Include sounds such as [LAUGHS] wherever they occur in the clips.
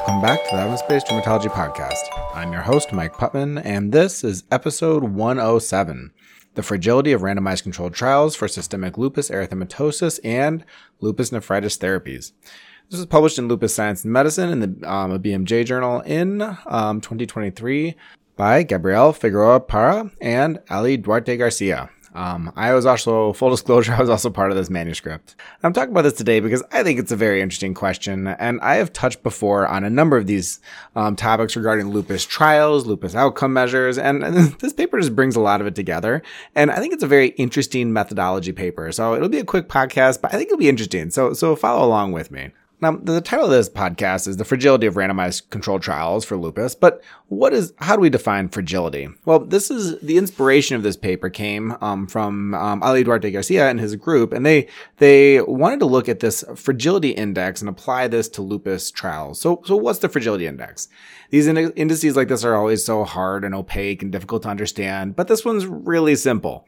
Welcome back to the Evidence Based Dermatology Podcast. I'm your host, Mike Putman, and this is episode 107 The Fragility of Randomized Controlled Trials for Systemic Lupus Erythematosus and Lupus Nephritis Therapies. This was published in Lupus Science and Medicine in the um, BMJ journal in um, 2023 by Gabriel Figueroa Parra and Ali Duarte Garcia. Um, I was also, full disclosure, [LAUGHS] I was also part of this manuscript. I'm talking about this today because I think it's a very interesting question, and I have touched before on a number of these um, topics regarding lupus trials, lupus outcome measures, and, and [LAUGHS] this paper just brings a lot of it together. And I think it's a very interesting methodology paper. So it'll be a quick podcast, but I think it'll be interesting. So, so follow along with me. Now, the title of this podcast is The Fragility of Randomized Controlled Trials for Lupus, but what is, how do we define fragility? Well, this is, the inspiration of this paper came um, from um, Ali Duarte Garcia and his group, and they, they wanted to look at this fragility index and apply this to lupus trials. So, so what's the fragility index? These indices like this are always so hard and opaque and difficult to understand, but this one's really simple.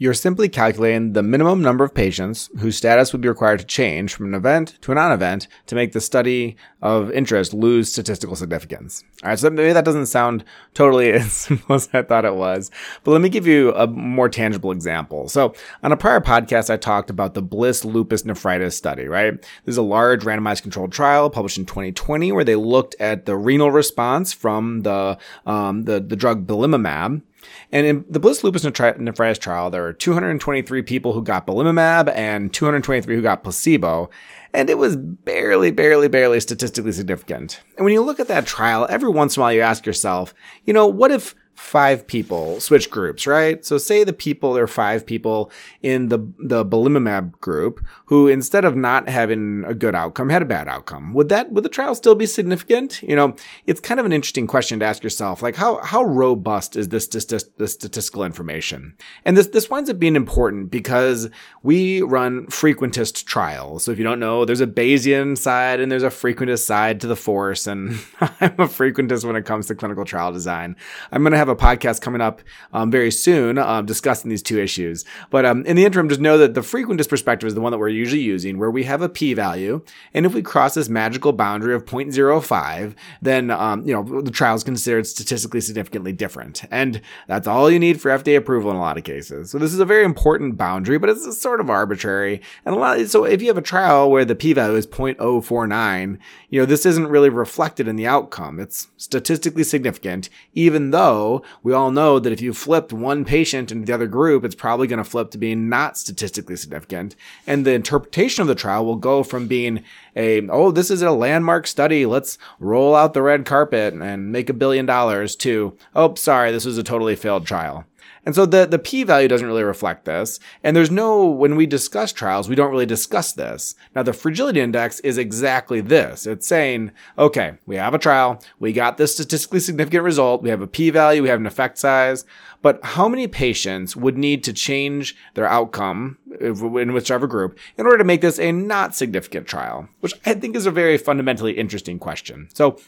You're simply calculating the minimum number of patients whose status would be required to change from an event to a non-event to make the study of interest lose statistical significance. All right, so maybe that doesn't sound totally [LAUGHS] as simple as I thought it was, but let me give you a more tangible example. So on a prior podcast, I talked about the Bliss lupus nephritis study, right? This is a large randomized controlled trial published in 2020 where they looked at the renal response from the, um, the, the drug belimumab and in the Bliss lupus nephritis trial, there were 223 people who got belimumab and 223 who got placebo. And it was barely, barely, barely statistically significant. And when you look at that trial, every once in a while you ask yourself, you know, what if five people switch groups, right? So say the people, there are five people in the, the belimumab group who instead of not having a good outcome had a bad outcome. Would that, would the trial still be significant? You know, it's kind of an interesting question to ask yourself. Like how, how robust is this, this, this statistical information? And this, this winds up being important because we run frequentist trials. So if you don't know, there's a Bayesian side and there's a frequentist side to the force. And [LAUGHS] I'm a frequentist when it comes to clinical trial design. I'm going to have have a podcast coming up um, very soon um, discussing these two issues. But um, in the interim, just know that the frequentist perspective is the one that we're usually using, where we have a p-value, and if we cross this magical boundary of 0.05, then um, you know the trial is considered statistically significantly different, and that's all you need for FDA approval in a lot of cases. So this is a very important boundary, but it's sort of arbitrary. And a lot. Of, so if you have a trial where the p-value is 0.049, you know this isn't really reflected in the outcome. It's statistically significant, even though we all know that if you flipped one patient into the other group, it's probably going to flip to being not statistically significant. And the interpretation of the trial will go from being a, oh, this is a landmark study. Let's roll out the red carpet and make a billion dollars to, oh, sorry, this was a totally failed trial. And so the, the p value doesn't really reflect this. And there's no, when we discuss trials, we don't really discuss this. Now, the fragility index is exactly this. It's saying, okay, we have a trial. We got this statistically significant result. We have a p value. We have an effect size. But how many patients would need to change their outcome in whichever group in order to make this a not significant trial? Which I think is a very fundamentally interesting question. So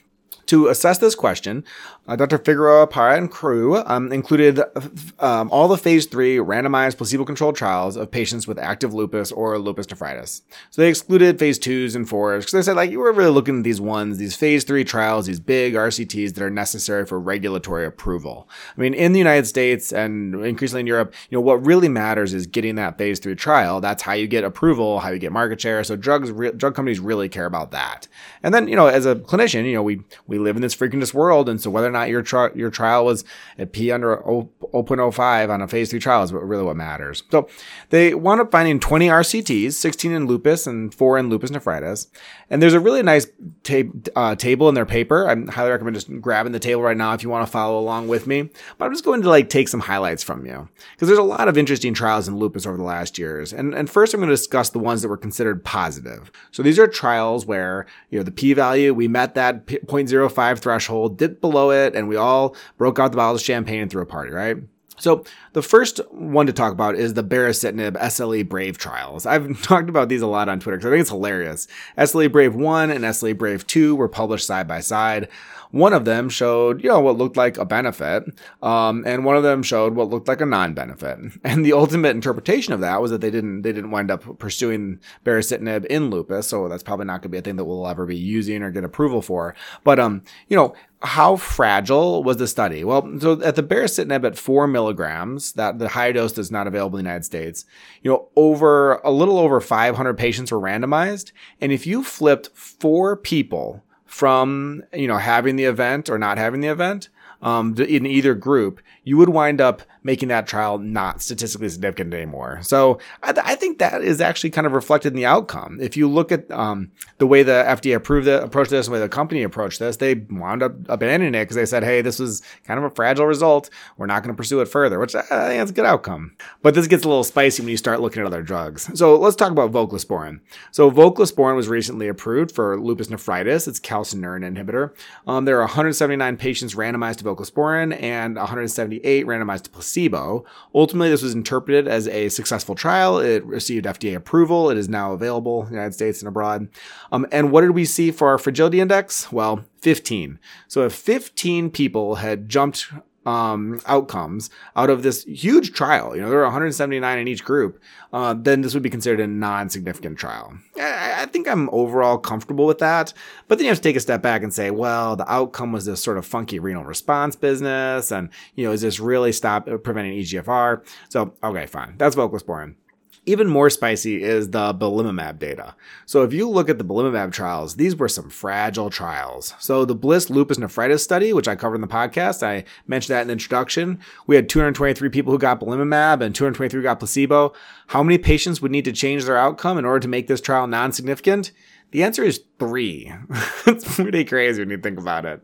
to assess this question, uh, Dr. Figueroa Parra and crew um, included um, all the phase three randomized placebo controlled trials of patients with active lupus or lupus nephritis. So they excluded phase twos and fours because they said, like, you were really looking at these ones, these phase three trials, these big RCTs that are necessary for regulatory approval. I mean, in the United States and increasingly in Europe, you know, what really matters is getting that phase three trial. That's how you get approval, how you get market share. So drugs, re- drug companies really care about that. And then, you know, as a clinician, you know, we, we live in this frequentist world. And so whether or not your, tri- your trial was at P under oh, 0.05 on a phase three trial is really what matters. So they wound up finding 20 RCTs, 16 in lupus and four in lupus nephritis. And there's a really nice uh, table in their paper. I highly recommend just grabbing the table right now if you want to follow along with me. But I'm just going to like take some highlights from you because there's a lot of interesting trials in lupus over the last years. And, and first I'm going to discuss the ones that were considered positive. So these are trials where, you know, the p value, we met that 0.05 threshold, dipped below it, and we all broke out the bottles of champagne and threw a party, right? So the first one to talk about is the baricitinib SLE Brave trials. I've [LAUGHS] talked about these a lot on Twitter because I think it's hilarious. SLE Brave 1 and SLE Brave 2 were published side by side. One of them showed, you know, what looked like a benefit, um, and one of them showed what looked like a non-benefit. [LAUGHS] And the ultimate interpretation of that was that they didn't they didn't wind up pursuing baricitinib in lupus, so that's probably not going to be a thing that we'll ever be using or get approval for. But um, you know, how fragile was the study? Well, so at the baricitinib at four milligrams, that the high dose that's not available in the United States, you know, over a little over 500 patients were randomized. And if you flipped four people from, you know, having the event or not having the event, um, in either group, you would wind up making that trial not statistically significant anymore. So I, th- I think that is actually kind of reflected in the outcome. If you look at um, the way the FDA approved the approach this, the way the company approached this, they wound up abandoning it because they said, "Hey, this was kind of a fragile result. We're not going to pursue it further," which I think is a good outcome. But this gets a little spicy when you start looking at other drugs. So let's talk about voclosporin. So voclosporin was recently approved for lupus nephritis. It's calcineurin inhibitor. Um, there are 179 patients randomized to voclosporin and 178 randomized to placebo placebo. Ultimately, this was interpreted as a successful trial. It received FDA approval. It is now available in the United States and abroad. Um, and what did we see for our fragility index? Well, 15. So if 15 people had jumped um, outcomes out of this huge trial. You know, there are 179 in each group. Uh, then this would be considered a non-significant trial. I, I, think I'm overall comfortable with that. But then you have to take a step back and say, well, the outcome was this sort of funky renal response business, and you know, is this really stop preventing EGFR? So okay, fine, that's voclosporin. Even more spicy is the belimumab data. So if you look at the belimumab trials, these were some fragile trials. So the Bliss lupus nephritis study, which I covered in the podcast, I mentioned that in the introduction. We had 223 people who got belimumab and 223 got placebo. How many patients would need to change their outcome in order to make this trial non-significant? The answer is three. [LAUGHS] it's pretty crazy when you think about it.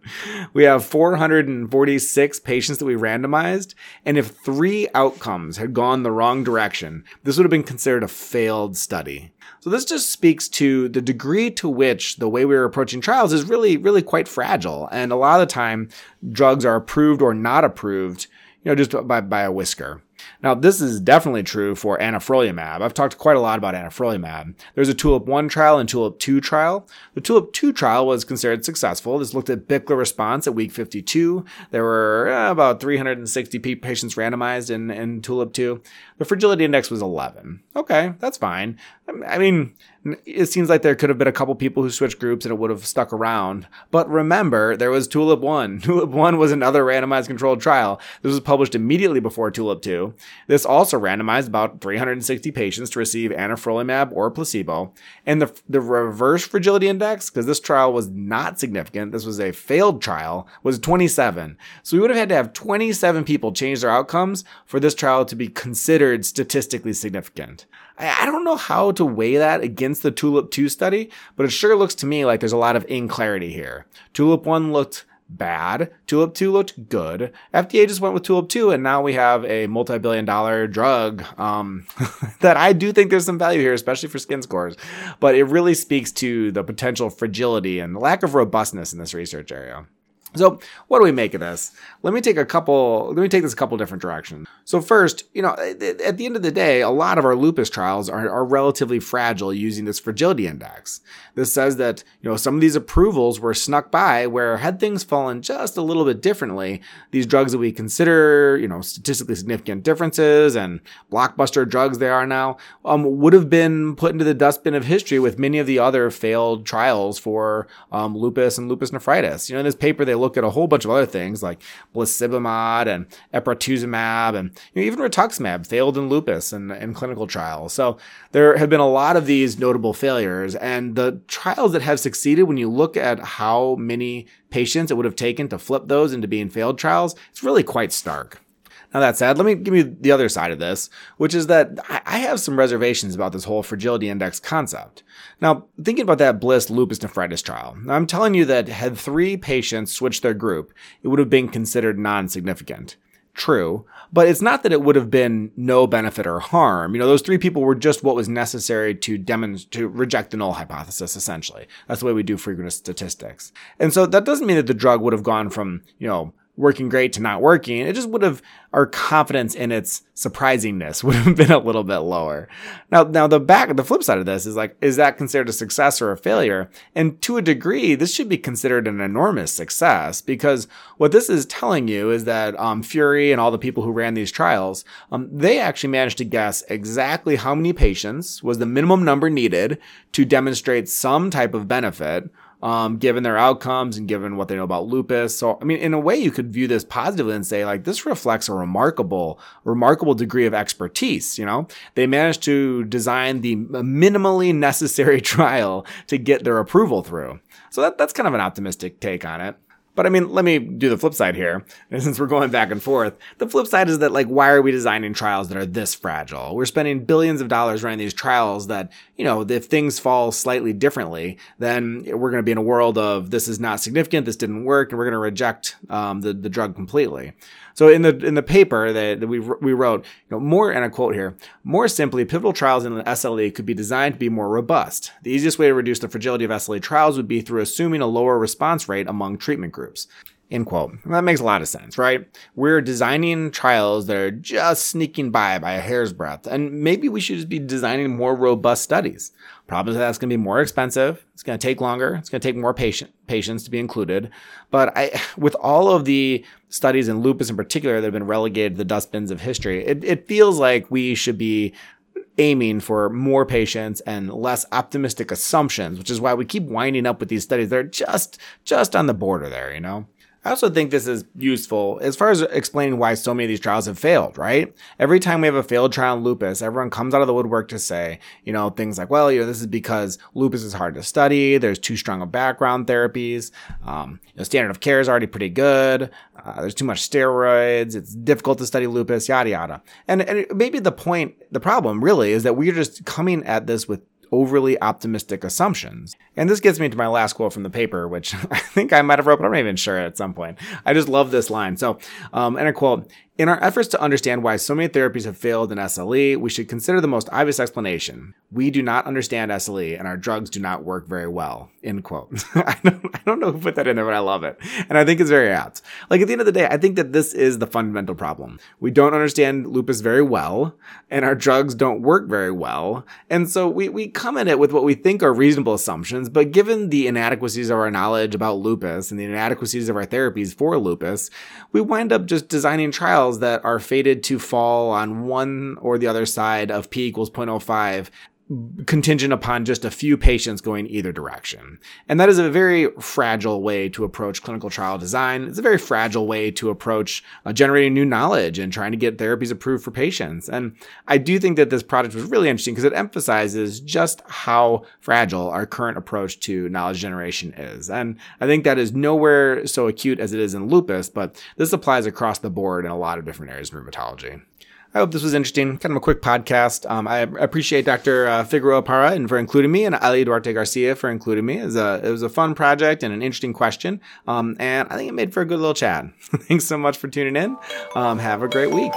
We have 446 patients that we randomized, and if three outcomes had gone the wrong direction, this would have been considered a failed study. So this just speaks to the degree to which the way we are approaching trials is really, really quite fragile. And a lot of the time, drugs are approved or not approved, you know, just by, by a whisker. Now, this is definitely true for anifrolumab. I've talked quite a lot about anifrolumab. There's a TULIP 1 trial and TULIP 2 trial. The TULIP 2 trial was considered successful. This looked at BICLA response at week 52. There were uh, about 360 patients randomized in, in TULIP 2. The fragility index was 11. Okay, that's fine. I mean, it seems like there could have been a couple people who switched groups and it would have stuck around. But remember, there was Tulip 1. [LAUGHS] Tulip 1 was another randomized controlled trial. This was published immediately before Tulip 2. This also randomized about 360 patients to receive anifrolumab or placebo. And the, the reverse fragility index, because this trial was not significant, this was a failed trial, was 27. So we would have had to have 27 people change their outcomes for this trial to be considered statistically significant. I, don't know how to weigh that against the Tulip 2 study, but it sure looks to me like there's a lot of inclarity here. Tulip 1 looked bad. Tulip 2 looked good. FDA just went with Tulip 2, and now we have a multi billion dollar drug um, [LAUGHS] that I do think there's some value here, especially for skin scores. But it really speaks to the potential fragility and lack of robustness in this research area. So, what do we make of this? Let me take a couple, let me take this a couple different directions. So, first, you know, at the end of the day, a lot of our lupus trials are, are relatively fragile using this fragility index. This says that, you know, some of these approvals were snuck by where had things fallen just a little bit differently, these drugs that we consider, you know, statistically significant differences and blockbuster drugs they are now, um, would have been put into the dustbin of history with many of the other failed trials for um, lupus and lupus nephritis. You know, in this paper, they look at a whole bunch of other things like blisibimod and epratuzumab and you know, even rituximab failed in lupus and in clinical trials. So there have been a lot of these notable failures and the trials that have succeeded when you look at how many patients it would have taken to flip those into being failed trials, it's really quite stark. Now that said, let me give you the other side of this, which is that I have some reservations about this whole fragility index concept. Now, thinking about that Bliss lupus nephritis trial, I'm telling you that had three patients switched their group, it would have been considered non-significant. True, but it's not that it would have been no benefit or harm. You know, those three people were just what was necessary to demonstrate, to reject the null hypothesis, essentially. That's the way we do frequentist statistics. And so that doesn't mean that the drug would have gone from, you know, working great to not working, it just would have our confidence in its surprisingness [LAUGHS] would have been a little bit lower. Now, now the back, the flip side of this is like, is that considered a success or a failure? And to a degree, this should be considered an enormous success because what this is telling you is that um, Fury and all the people who ran these trials, um, they actually managed to guess exactly how many patients was the minimum number needed to demonstrate some type of benefit um, given their outcomes and given what they know about lupus. So, I mean, in a way, you could view this positively and say, like, this reflects a remarkable, remarkable degree of expertise. You know, they managed to design the minimally necessary [LAUGHS] trial to get their approval through. So that, that's kind of an optimistic take on it. But I mean, let me do the flip side here. And [LAUGHS] since we're going back and forth, the flip side is that, like, why are we designing trials that are this fragile? We're spending billions of dollars running these trials that, you know, if things fall slightly differently, then we're going to be in a world of this is not significant, this didn't work, and we're going to reject um, the, the drug completely. So in the in the paper that, that we we wrote, you know, more and a quote here, more simply, pivotal trials in SLE could be designed to be more robust. The easiest way to reduce the fragility of SLE trials would be through assuming a lower response rate among treatment groups. End quote. That makes a lot of sense, right? We're designing trials that are just sneaking by by a hair's breadth, and maybe we should just be designing more robust studies. Problem is that's going to be more expensive. It's going to take longer. It's going to take more patient patients to be included. But I, with all of the studies in lupus in particular that have been relegated to the dustbins of history, it, it feels like we should be aiming for more patients and less optimistic assumptions, which is why we keep winding up with these studies. They're just just on the border there, you know. I also think this is useful as far as explaining why so many of these trials have failed, right? Every time we have a failed trial in lupus, everyone comes out of the woodwork to say, you know, things like, well, you know, this is because lupus is hard to study. There's too strong of background therapies. Um, you know, standard of care is already pretty good. Uh, there's too much steroids. It's difficult to study lupus, yada, yada. And, and maybe the point, the problem really is that we're just coming at this with overly optimistic assumptions. And this gets me to my last quote from the paper, which [LAUGHS] I think I might have wrote, but I'm not even sure at some point. I just love this line. So, um, and a quote, in our efforts to understand why so many therapies have failed in SLE, we should consider the most obvious explanation. We do not understand SLE and our drugs do not work very well. End quote. [LAUGHS] I, don't, I don't know who put that in there, but I love it. And I think it's very apt. Like at the end of the day, I think that this is the fundamental problem. We don't understand lupus very well and our drugs don't work very well. And so we, we come at it with what we think are reasonable assumptions, but given the inadequacies of our knowledge about lupus and the inadequacies of our therapies for lupus, we wind up just designing trials trials that are fated to fall on one or the other side of p equals 0.05 contingent upon just a few patients going either direction. And that is a very fragile way to approach clinical trial design. It's a very fragile way to approach uh, generating new knowledge and trying to get therapies approved for patients. And I do think that this project was really interesting because it emphasizes just how fragile our current approach to knowledge generation is. And I think that is nowhere so acute as it is in lupus, but this applies across the board in a lot of different areas of rheumatology. I hope this was interesting. Kind of a quick podcast. Um, I appreciate Dr. Uh, Figueroa Parra and for including me, and Ali Duarte Garcia for including me. It was a, it was a fun project and an interesting question. Um, and I think it made for a good little chat. [LAUGHS] Thanks so much for tuning in. Um, have a great week.